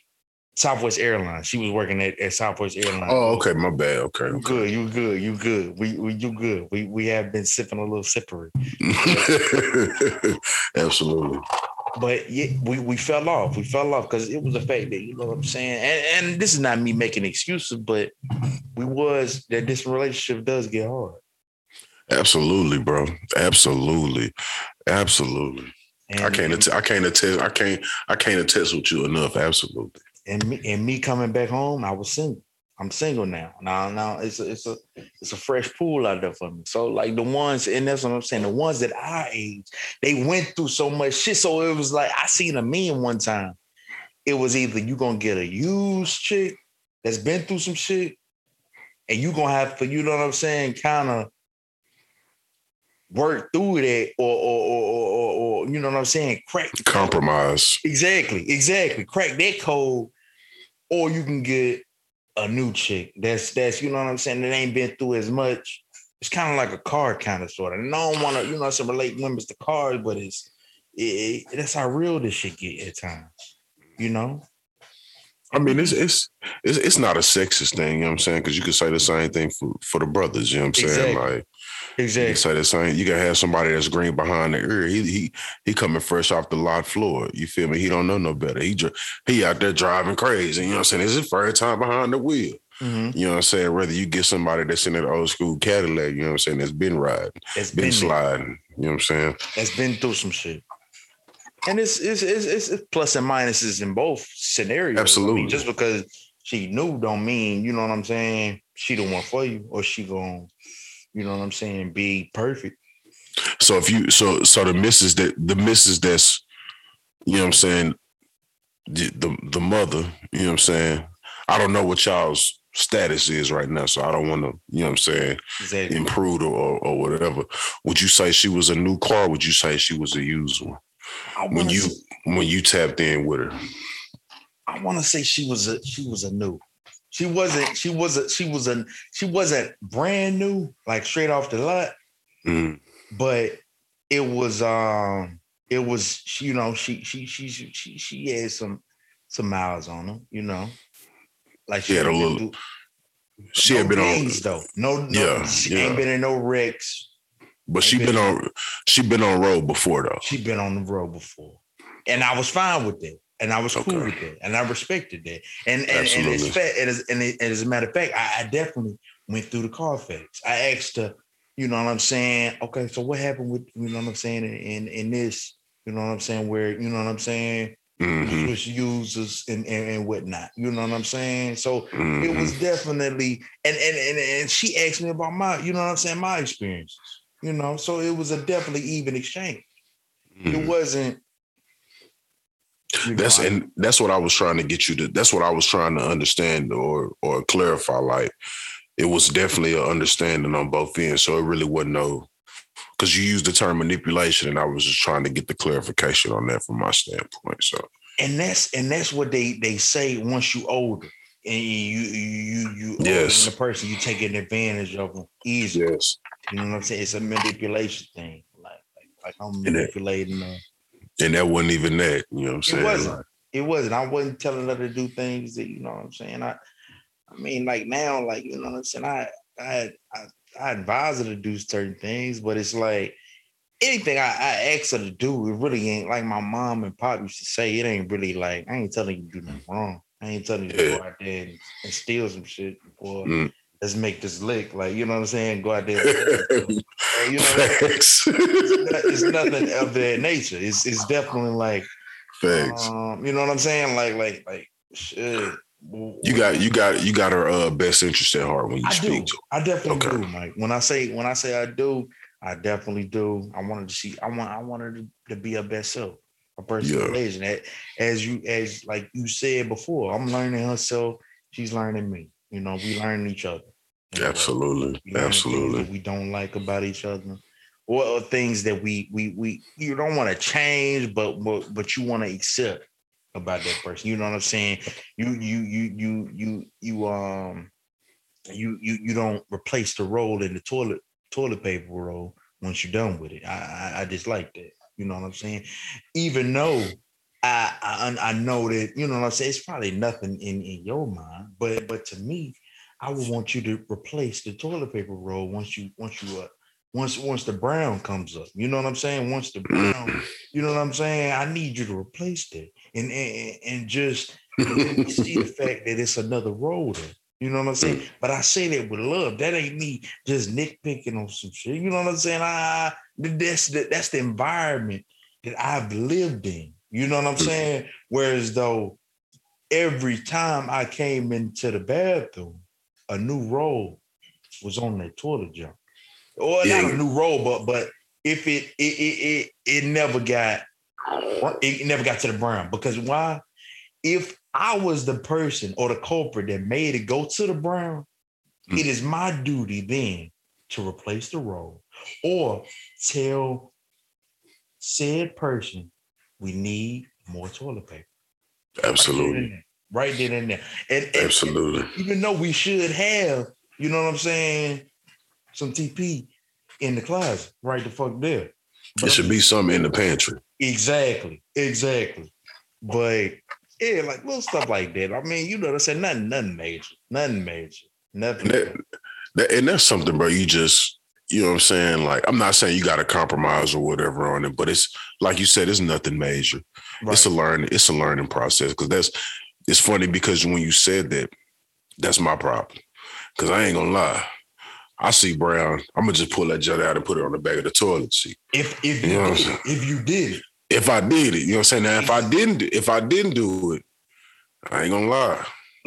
Southwest Airlines. She was working at, at Southwest Airlines. Oh, okay. My bad. Okay. Okay. good? You good? You good? We, we you good? We we have been sipping a little sippery, (laughs) Absolutely. but yeah, we we fell off. We fell off because it was the fact that you know what I'm saying. And and this is not me making excuses, but we was that this relationship does get hard. Absolutely, bro. Absolutely. Absolutely. And, I can't att- I can't attest I can't I can't attest with you enough. Absolutely. And me and me coming back home, I was single. I'm single now. Now, now it's a, it's a it's a fresh pool out there for me. So like the ones, and that's what I'm saying. The ones that our age, they went through so much shit. So it was like I seen a meme one time. It was either you gonna get a used chick that's been through some shit, and you gonna have to, you know what I'm saying, kind of work through that, or or or or, or, or you know what I'm saying, crack Compromise. Exactly, exactly. Crack that code, or you can get a new chick. That's that's you know what I'm saying. That ain't been through as much. It's kind of like a car, kind of sort of. And I don't want to, you know, some relate women to cars, but it's it, it- that's how real this shit get at times. You know, I mean, it's it's it's, it's not a sexist thing, you know what I'm saying? Because you could say the same thing for, for the brothers, you know what I'm saying? Exactly. Like you exactly. can say the same. You can have somebody that's green behind the ear. He he he coming fresh off the lot floor. You feel me? He don't know no better. He he out there driving crazy. You know what I'm saying? It's his first time behind the wheel. Mhm. You know what I'm saying? Whether you get somebody that's in that old school Cadillac, you know what I'm saying, that's been riding, It's been, been, sliding. You know what I'm saying? That's been through some shit. And it's it's it's, it's, plus and minuses in both scenarios. I mean, Absolutely. just because she knew don't mean you know what I'm saying. She the one for you, or she going, you know what I'm saying, be perfect. So if you so so the misses that the misses that's you know what I'm saying the, the the mother, you know what I'm saying? I don't know what y'all's status is right now, so I don't want to, you know what I'm saying, Exactly. improve or or whatever. Would you say she was a new car? Would you say she was a used one? When you say- when you tapped in with her. I want to say she was a she was a new. She wasn't. She was a she was a she wasn't brand new, like straight off the lot. Mm, But it was um it was she, you know she she she she she, she had some some miles on her, you know. Like She had a little- through- she no had been on though. No, no, Yeah, she yeah. ain't been in no wrecks. But she been on she been on road before though. She been on the road before, and I was fine with that, and I was cool Okay. with that, and I respected that. And and, and it's and, as, and, it- and as a matter of fact, I, I definitely went through the Carfax. I asked her, you know what I'm saying? Okay, so what happened with you know what I'm saying in in, in this? You know what I'm saying? Where you know what I'm saying? Mhm, Switch users and, and and whatnot. You know what I'm saying? So it mhm. was definitely and and and and she asked me about my you know what I'm saying my experiences. You know, so it was a definitely even exchange. It Mhm. wasn't. That's know, and that's what I was trying to get you to. That's what I was trying to understand or or clarify. Like it was definitely an understanding on both ends. So it really wasn't no because you used the term manipulation, and I was just trying to get the clarification on that from my standpoint. So and that's and that's what they they say once you older and you you you older Yes. the person you taking advantage of them easy. yes, You know what I'm saying? It's a manipulation thing. Like like, like I'm And manipulating her. and that wasn't even that. You know what I'm saying? It wasn't. It wasn't. I wasn't telling her to do things that you know what I'm saying. I I mean, like now, like you know what I'm saying. I I I, I advise her to do certain things, but it's like anything I, I ask her to do, it really ain't like my mom and pop used to say. It ain't really like I ain't telling you to do nothing wrong. I ain't telling you to go out there and, and steal some shit before Mm. Let's make this lick. Like you know what I'm saying. Go out there. (laughs) You know, Facts. it's, not- it's nothing of that nature. It's it's definitely like Facts. um, you know what I'm saying? Like, like, like, shit. You got you got you got her uh, best interest at heart when you I do. speak to I definitely Okay. do, Mike. When I say when I say I do, I definitely do. I wanted to see. I want. I wanted to, to be her best self, a person Yeah. of age. And that, as you as like you said before, I'm learning herself. She's learning me. You know, we learn each other. You know, Absolutely. we learn things Absolutely. that we don't like about each other, or, or things that we we we you don't want to change, but but but you want to accept about that person. You know what I'm saying? You you you you you you um you you you don't replace the roll in the toilet toilet paper roll once you're done with it. I I, I just like that. You know what I'm saying? Even though I, I I know that you know what I'm saying. It's probably nothing in in your mind, but but to me, I would want you to replace the toilet paper roll once you once you uh once once the brown comes up. You know what I'm saying? Once the brown, you know what I'm saying? I need you to replace that and and, and just see the fact that it's another roll there. You know what I'm saying? But I say that with love. That ain't me just nitpicking on some shit. You know what I'm saying? I that's the that's the environment that I've lived in. You know what I'm saying? Whereas though every time I came into the bathroom, a new roll was on that toilet jump. Or Yeah. not a new roll, but but if it it it it, it never got it never got to the brown because why? If I was the person or the culprit that made it go to the brown, Mm. it is my duty then to replace the roll or tell said person, we need more toilet paper. Absolutely. Right then and there. And, and Absolutely. even though we should have, you know what I'm saying, some TP in the closet, right the fuck there. There should be something in the pantry. Exactly, exactly. But yeah, like little stuff like that. I mean, you know what I'm saying? Nothing, nothing major. Nothing major. Nothing. And, that, that, and that's something, bro. You just, you know what I'm saying? Like, I'm not saying you got to compromise or whatever on it, but it's like you said, it's nothing major. right. It's a learning, it's a learning process. Because that's it's funny because when you said that, that's my problem. Because I ain't gonna lie. I see brown. I'm gonna just pull that jut out and put it on the back of the toilet seat. if if You you know did, if you did it, If I did it, you know what I'm saying? Now, if I didn't, do- if I didn't do it, I ain't gonna lie. (laughs)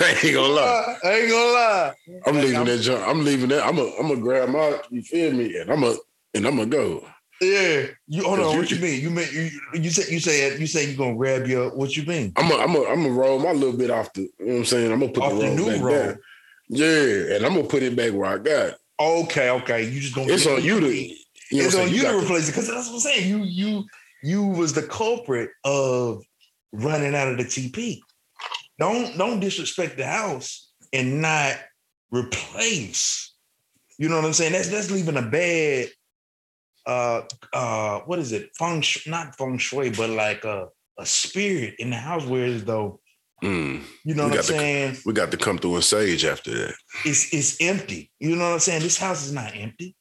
I ain't gonna lie. I ain't gonna lie. I'm leaving I'm- that junk. I'm leaving that. I'm gonna I'm gonna grab my. You feel me? And I'm gonna and I'm gonna go. Yeah. You hold on. you- what you mean? You mean you, you say you say you say you gonna grab your what you mean? I'm gonna I'm gonna I'm gonna roll my little bit off the. You know what I'm saying? I'm gonna put Off the the new roll. down. Yeah, and I'm gonna put it back where I got. it. Okay, okay. You just gonna It's on you to. You know it's on you to replace it because that's what I'm saying. You you you was the culprit of running out of the TP. Don't don't disrespect the house and not replace. You know what I'm saying? That's that's leaving a bad uh uh what is it? Feng shui, not feng shui, but like a a spirit in the house where as though Mm, you know We what I'm the- saying? we got to come through and sage after that. It's it's empty. You know what I'm saying? This house is not empty.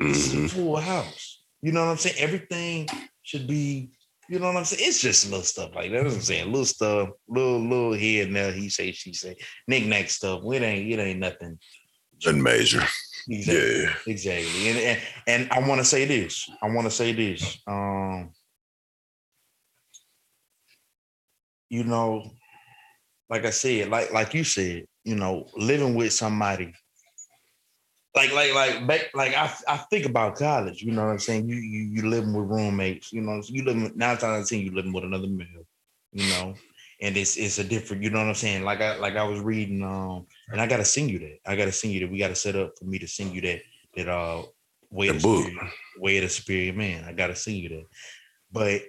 This is Mhm. a full house. You know what I'm saying? Everything should be, you know what I'm saying? It's just little stuff like that. That's what I'm saying. Little stuff, little, little here and there. He say, she say, knick-knack stuff. It ain't, it ain't nothing. Nothing major. Exactly. Yeah. Exactly. And and, and I want to say this. I want to say this. Um, you know, like I said, like like you said, you know, living with somebody. Like like like back like I I think about college. You know what I'm saying? You you you living with roommates. You know you living nine times out of ten you living with another male. You know, and it's it's a different. You know what I'm saying? Like I like I was reading um and I gotta sing you that. I gotta sing you that. We gotta set up for me to sing you that that uh way The superior, way of the superior man. I gotta sing you that. But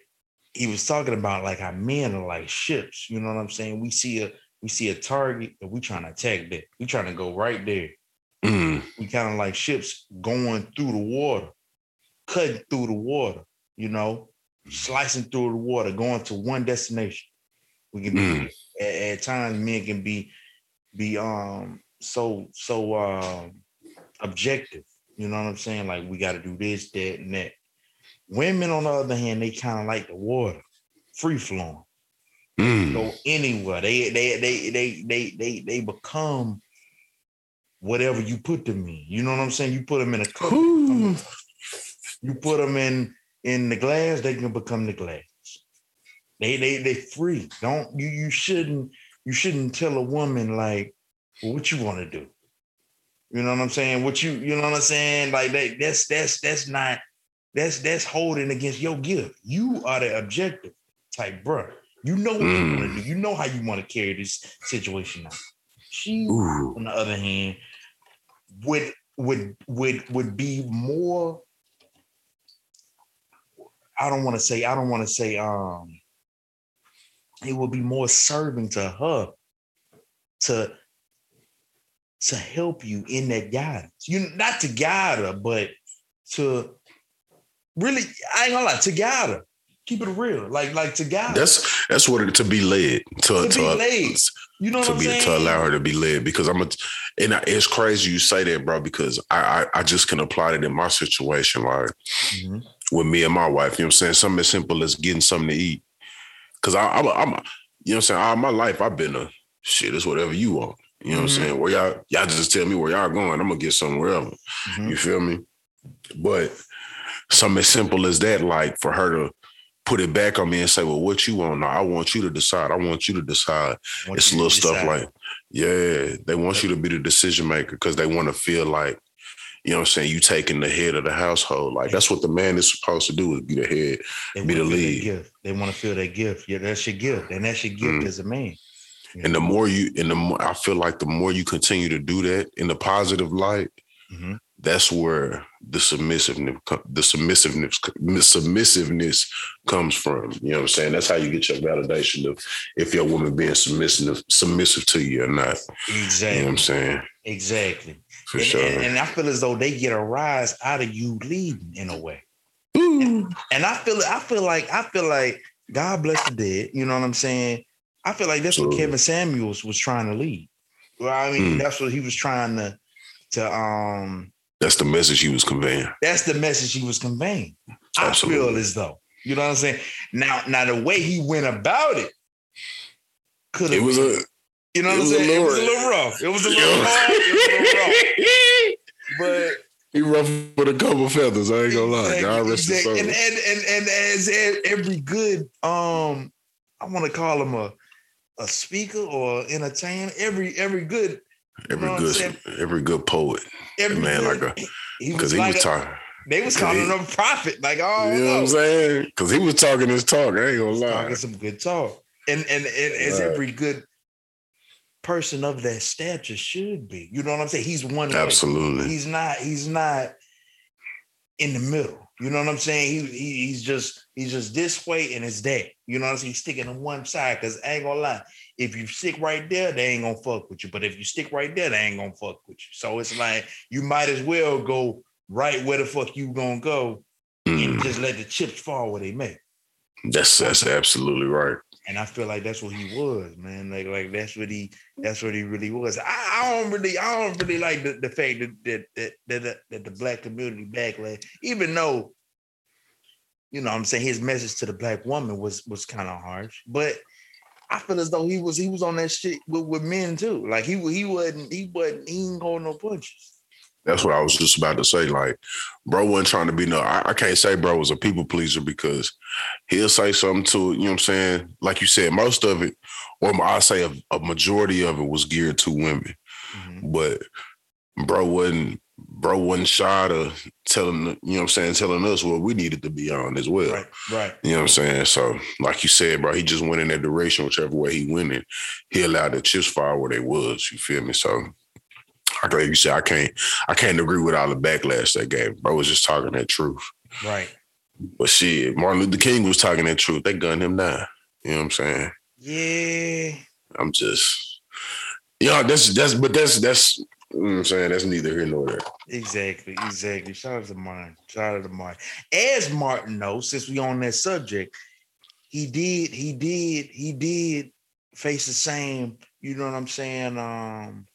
he was talking about like how men are like ships. You know what I'm saying? We see a we see a target and we trying to attack that. We trying to go right there. Mm, We kind of like ships going through the water, cutting through the water. You know, slicing through the water, going to one destination. We can be Mm. at, at times men can be be um so so um objective. You know what I'm saying? Like we got to do this, that, and that. Women, on the other hand, they kind of like the water, free flowing, mm. go anywhere. They they they they they they they become whatever you put them in. You know what I'm saying? You put them in a cup, they become Whew. a cup. you put them in in the glass, they can become the glass. They they they free. Don't you you shouldn't you shouldn't tell a woman like well, what you want to do. You know what I'm saying? What you you know what I'm saying? Like that that's that's that's not that's that's holding against your gift. You are the objective type, bro. You know what you want to do. You know how you want to carry this situation out. She, Ooh. on the other hand, would would would would be more. I don't want to say. I don't want to say. Um, it will be more serving to her to to help you in that guidance. You not to guide her, but to really, I ain't gonna lie, to guide her. Keep it real, like like to guide. her. That's that's what it to be led to To to, be led. You know what to I'm be saying? to allow her to be led because I'm a and I- it's crazy you say that, bro, because I I, I just can apply it in my situation, like Mhm. with me and my wife. You know what I'm saying? Something as simple as getting something to eat. Cause I, I'm, a, I'm, a, you know what I'm saying? All my life I've been a shit. It's whatever you want. You know what Mhm. I'm saying? Where y'all, y'all just tell me where y'all going. I'm gonna get somewhere else. Mhm. You feel me? But something as simple as that, like for her to put it back on me and say, "Well, what you want? No, I want you to decide. I want you to decide." It's little stuff decide. like, yeah, they want you to be the decision maker because they want to feel like, you know what I'm saying, you taking the head of the household. Like that's what the man is supposed to do is be the head. They be the wanna feel their lead. Gift. They want to feel that gift. Yeah, that's your gift, and that's your gift Mm. as a man. You And the more you and the more I feel like the more you continue to do that in the positive light, Mhm. that's where the submissiveness, the submissiveness, submissiveness comes from. You know what I'm saying? That's how you get your validation of if your woman being submissive, submissive to you or not. Exactly. You know what I'm saying? Exactly. For and, sure. and, and I feel as though they get a rise out of you leading in a way. Ooh. And I feel I feel like I feel like God bless the dead. You know what I'm saying? I feel like that's what Kevin Samuels was trying to lead. Well, I mean, Mm. that's what he was trying to to um That's the message he was conveying. that's the message he was conveying. I Absolutely. feel as though. You know what I'm saying? Now, now the way he went about it could It have was a you know it what I'm was a saying? It was a little- little rough. It was a (laughs) little hard. It was a little rough. But he rough with a couple feathers. I ain't gonna lie. Exactly, God rest his soul. exactly. And, and and and as every good um, I want to call him a a speaker or entertainer. Every every good Every know good, every good poet, every man, good, like a- he because was he like was talking. they was calling he- him prophet. Like oh, You know what I'm saying? Because he was talking his talk. I ain't gonna lie. talking some good talk. And and, and as Right. every good person of that stature should be. You know what I'm saying? He's one way. Absolutely. He's not. He's not in the middle. You know what I'm saying? He, he he's just he's just this way and it's that. You know what I'm saying? He's sticking on one side because I ain't gonna lie. If you stick right there, they ain't gonna fuck with you. But if you stick right there, they ain't gonna fuck with you. So it's like you might as well go right where the fuck you gonna go and Mm, just let the chips fall where they may. that's that's absolutely right. And I feel like that's what he was, man. Like, like that's what he mm. that's what he really was. I, I don't really, I don't really like the, the fact that that, that that that that the black community backlash, even though, you know, what I'm saying his message to the black woman was was kind of harsh, but I feel as though he was he was on that shit with, with men too. Like he he wasn't he wasn't he ain't going no punches. That's what I was just about to say. Like, bro wasn't trying to be no. I, I can't say bro was a people pleaser because he'll say something to it. You know what I'm saying? Like you said, most of it, or I say a, a majority of it, was geared to women. Mhm. But bro wasn't bro wasn't shy to telling you know what I'm saying, telling us what we needed to be on as well. Right, right. You know what I'm saying? So, like you said, bro, he just went in that direction, whichever way he went in. He allowed the chips fall where they was. You feel me? So, like you said, I can't, I can't agree with all the backlash that gave. Bro was just talking that truth. Right. But shit, Martin Luther King was talking that truth. They gunned him down. You know what I'm saying? Yeah. I'm just, yeah, that's that's, but that's that's, you know what I'm saying that's neither here nor there. Exactly, exactly. Shout out to Martin. Shout out to Martin. As Martin knows, since we on that subject, he did, he did, he did face the same, you know what I'm saying? Um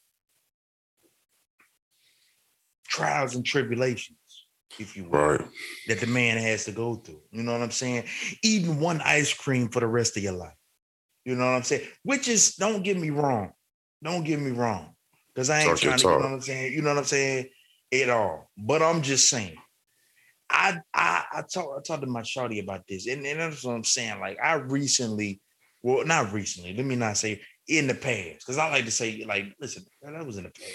trials and tribulations, if you will, Right. that the man has to go through. You know what I'm saying? Eating one ice cream for the rest of your life. You know what I'm saying? Which is, don't get me wrong. Don't get me wrong. Because I ain't Talk trying to, you know what I'm saying? You know what I'm saying? At all. But I'm just saying. I I I talked I talked to my shawty about this, and, and that's what I'm saying. Like I recently, well, not recently. Let me not say in the past, because I like to say like, listen, that was in the past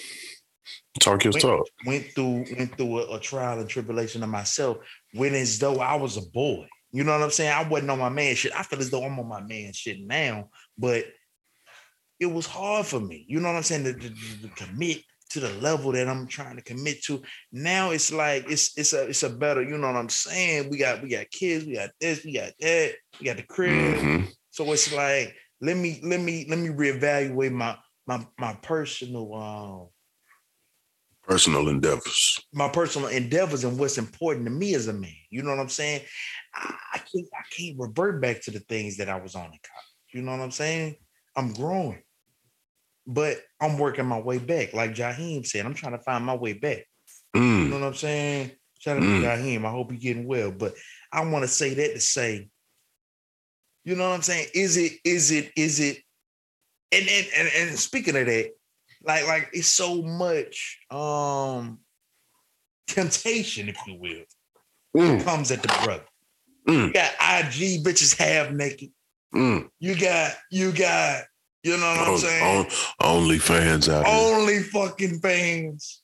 Talk your Wait. talk. went through went through a, a trial and tribulation of myself Went as though I was a boy. You know what I'm saying? I wasn't on my man shit. I feel as though I'm on my man shit now, but it was hard for me. You know what I'm saying? To, to- to commit to the level that I'm trying to commit to. Now it's like it's it's a it's a better. You know what I'm saying? We got we got kids. We got this. We got that. We got the crib. hmm So it's like let me let me let me reevaluate my my my personal um Personal endeavors. my personal endeavors and what's important to me as a man. You know what I'm saying? I, I can't I can't revert back to the things that I was on in college. You know what I'm saying? I'm growing, but I'm working my way back. Like Jaheim said, I'm trying to find my way back. You Mm. know what I'm saying? Shout out to Mm. Jaheim. I hope you're getting well. But I want to say that to say, you know what I'm saying? Is it, is it, is it, and and and, and speaking of that, like, like it's so much um temptation, if you will, Mm. comes at the brother. Mm. You got IG bitches half naked. Mm. You got, you got, you know what I'm saying? on- only fans out here. Only fucking fans.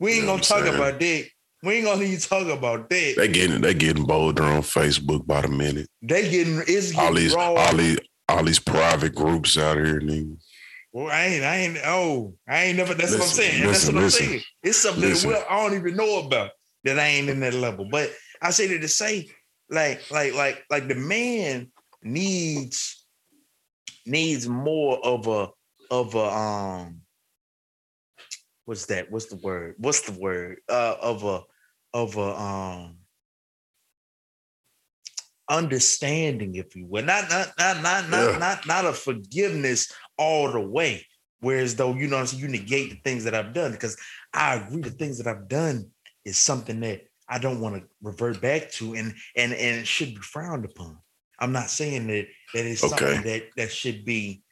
We ain't You know gonna talk saying? about that. We ain't gonna even talk about that. They getting they getting bolder on Facebook by the minute. They getting it's All these all these all these private groups out here, nigga. Well, I ain't, I ain't, oh, I ain't never, that's what I'm saying. And that's listen, what I'm listen. saying. It's something that well, I don't even know about that I ain't in that level. But I say that to say, like, like, like, like the man needs needs more of a of a um what's that? What's the word? What's the word? Uh of a of a um understanding, if you will. Not not not not not not not a forgiveness all the way. Whereas though you know saying, you negate the things that I've done because I agree the things that I've done is something that I don't want to revert back to and and and it should be frowned upon. I'm not saying that that it's Okay. something that that should be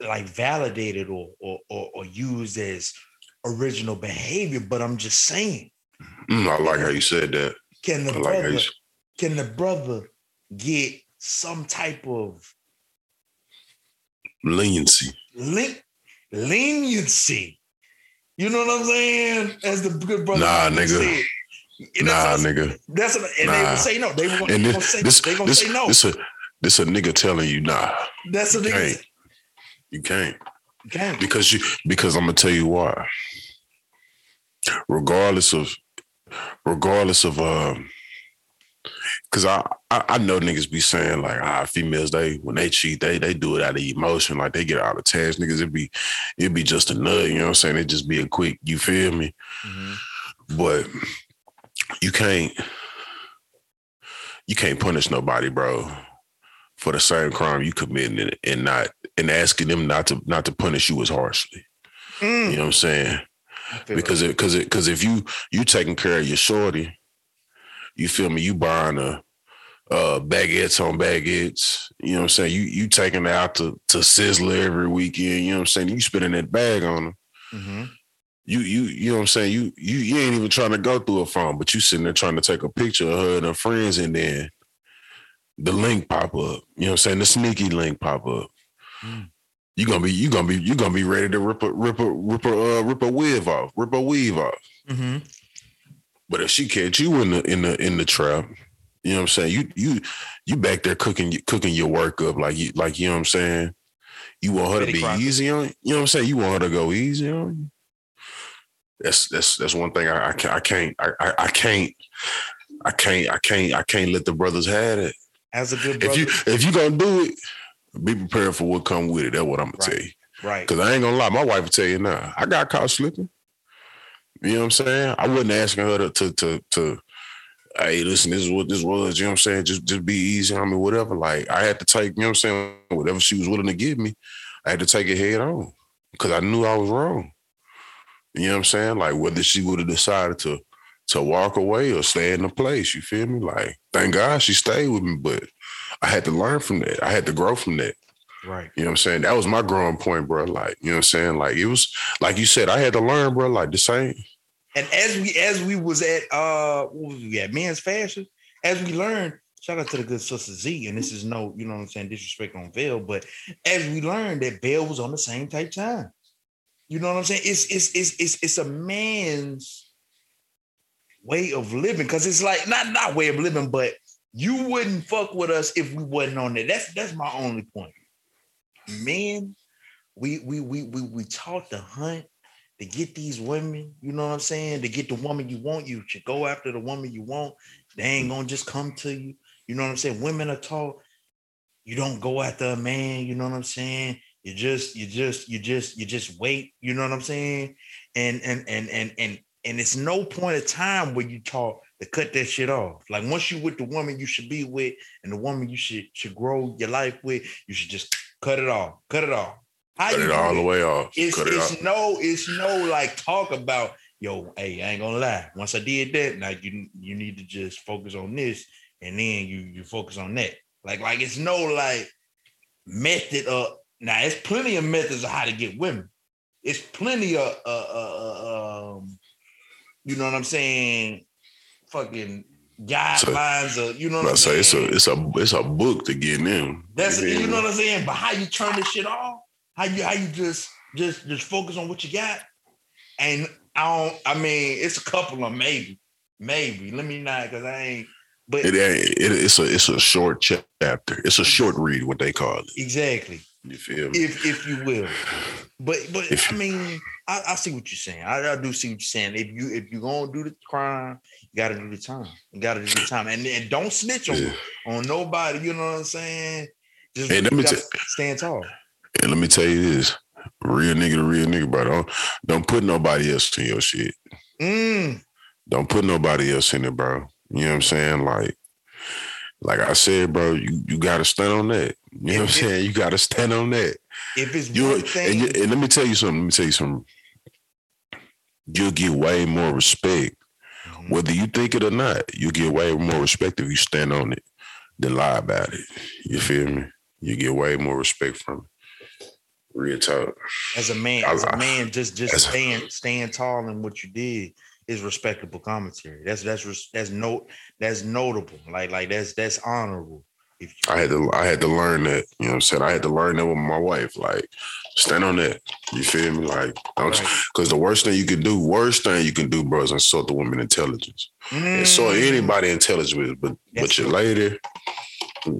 like validated or or or, or used as original behavior, but I'm just saying, Mm, I like how you said that. can the I like brother you. can the brother get some type of Leniency. link leniency? You know what I'm saying? As the good brother Nah, nigga. said. And Nah, that's, nigga. That's what, and they Nah. will say no. They they this, gonna say this, they gonna this, say no. this a this a nigga telling you nah. that's what they Hey. say. You can't Okay. because you because I'm gonna tell you why. Regardless of regardless of um because I, I I know niggas be saying like ah females they when they cheat they they do it out of emotion like they get out of touch niggas it be it be just a nut you know what I'm saying it just be a quick you feel me Mhm. but you can't you can't punish nobody, bro, for the same crime you committed and, and not and asking them not to not to punish you as harshly. Mm. You know what I'm saying? Because it because it because if you you taking care of your shorty, you feel me, you buying a uh baguettes on baguettes, you know what I'm saying? You you taking out to to Sizzler every weekend, you know what I'm saying? You spending that bag on them. Mhm. you you you know what I'm saying? You you you ain't even trying to go through a phone, but you sitting there trying to take a picture of her and her friends, and then the link pop up. You know what I'm saying? The sneaky link pop up. Mm. You gonna be you gonna be you gonna be ready to rip a rip a rip a uh, rip a weave off, rip a weave off. Mhm. But if she catch you in the in the in the trap, you know what I'm saying? You you you back there cooking cooking your work up like you like you know what I'm saying? You want her to be Crocker. easy on you. You know what I'm saying? You want her to go easy on you. That's that's that's one thing I, I can't I can't I, I, I can't I can't I can't I can't let the brothers have it. As a good If you if you gonna do it, be prepared for what come with it. That's what I'm gonna Right. tell you. right? Cause I ain't gonna lie, my wife will tell you now. I got caught slipping. You know what I'm saying? I wasn't asking her to to to, to hey, listen, this is what this was, you know what I'm saying? Just just be easy on me, whatever. Like I had to take, you know what I'm saying, whatever she was willing to give me, I had to take it head on. Cause I knew I was wrong. You know what I'm saying? Like whether she would have decided to to walk away or stay in the place, you feel me? Like, thank God she stayed with me, but I had to learn from that. I had to grow from that. Right. You know what I'm saying? That was my growing point, bro. Like, you know what I'm saying? Like it was like you said, I had to learn, bro. Like the same. And as we as we was at uh what was we at men's fashion, as we learned, shout out to the good sister Z, and this is no, you know what I'm saying, disrespect on Vail, but as we learned that Vail was on the same type time. You know what I'm saying? It's it's it's it's it's a man's way of living because it's like not not way of living, but you wouldn't fuck with us if we wasn't on there. That's that's my only point. Men, we we we we we taught to hunt to get these women, you know what I'm saying? To get the woman you want, you should go after the woman you want. They ain't gonna just come to you. You know what I'm saying? Women are taught you don't go after a man, you know what I'm saying? You just, you just, you just, you just wait, you know what I'm saying? And and and and and and it's no point of time where you talk to cut that shit off. Like once you with the woman you should be with and the woman you should should grow your life with, you should just cut it off. Cut it off. How Cut it all the way off. It's Cut it it's off. no it's no like talk about yo hey I ain't gonna lie once I did that now you you need to just focus on this and then you you focus on that like like it's no like method of now it's plenty of methods of how to get women it's plenty of uh, uh, uh um you know what I'm saying fucking guidelines of you know what I'm say saying it's a it's a it's a book to get in. that's you know what I'm saying. But how you turn this shit off? How you how you just just just focus on what you got? And I don't. I mean, it's a couple of maybe, maybe. Let me not because I ain't. But It ain't. It, it's a it's a short chapter. It's a short read, what they call it. exactly, You feel me? if if you will. But but If- I mean, I, I see what you're saying. I, I do see what you're saying. If you if you're gonna do the crime, you gotta do the time. You gotta do the time. And and don't snitch on Yeah. on nobody, you know what I'm saying? Just Hey, let me you stand tall. And let me tell you this: real nigga to real nigga, bro. Don't don't put nobody else in your shit. Mm, Don't put nobody else in it, bro. You know what I'm saying? Like, like I said, bro, you you gotta stand on that. You know what I'm If- if- saying? You gotta stand on that. if it's You one and, thing, you- and let me tell you something. Let me tell you something. You'll get way more respect, Mhm. whether you think it or not. You get way more respect if you stand on it than lie about it. You feel me? You get way more respect from it. Real talk. as a man, I- as a man, just just staying staying tall in what you did is respectable commentary. That's that's that's note that's notable. Like like that's that's honorable. If you I had to I had to learn that. You know what I'm saying? I had to learn that with my wife. Like, stand on that. You feel me? Like, don't Right. because the worst thing you can do, worst thing you can do, bro, is insult the woman intelligence. Insult Mm, anybody intelligence, but That's but your lady,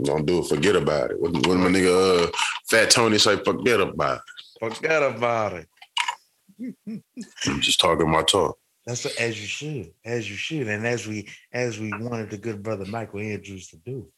don't do it. Forget about it. When, when my nigga uh, Fat Tony say forget about it. forget about it. I'm just talking my talk. That's what, as you should, as you should, and as we as we wanted the good brother Michael Andrews to do.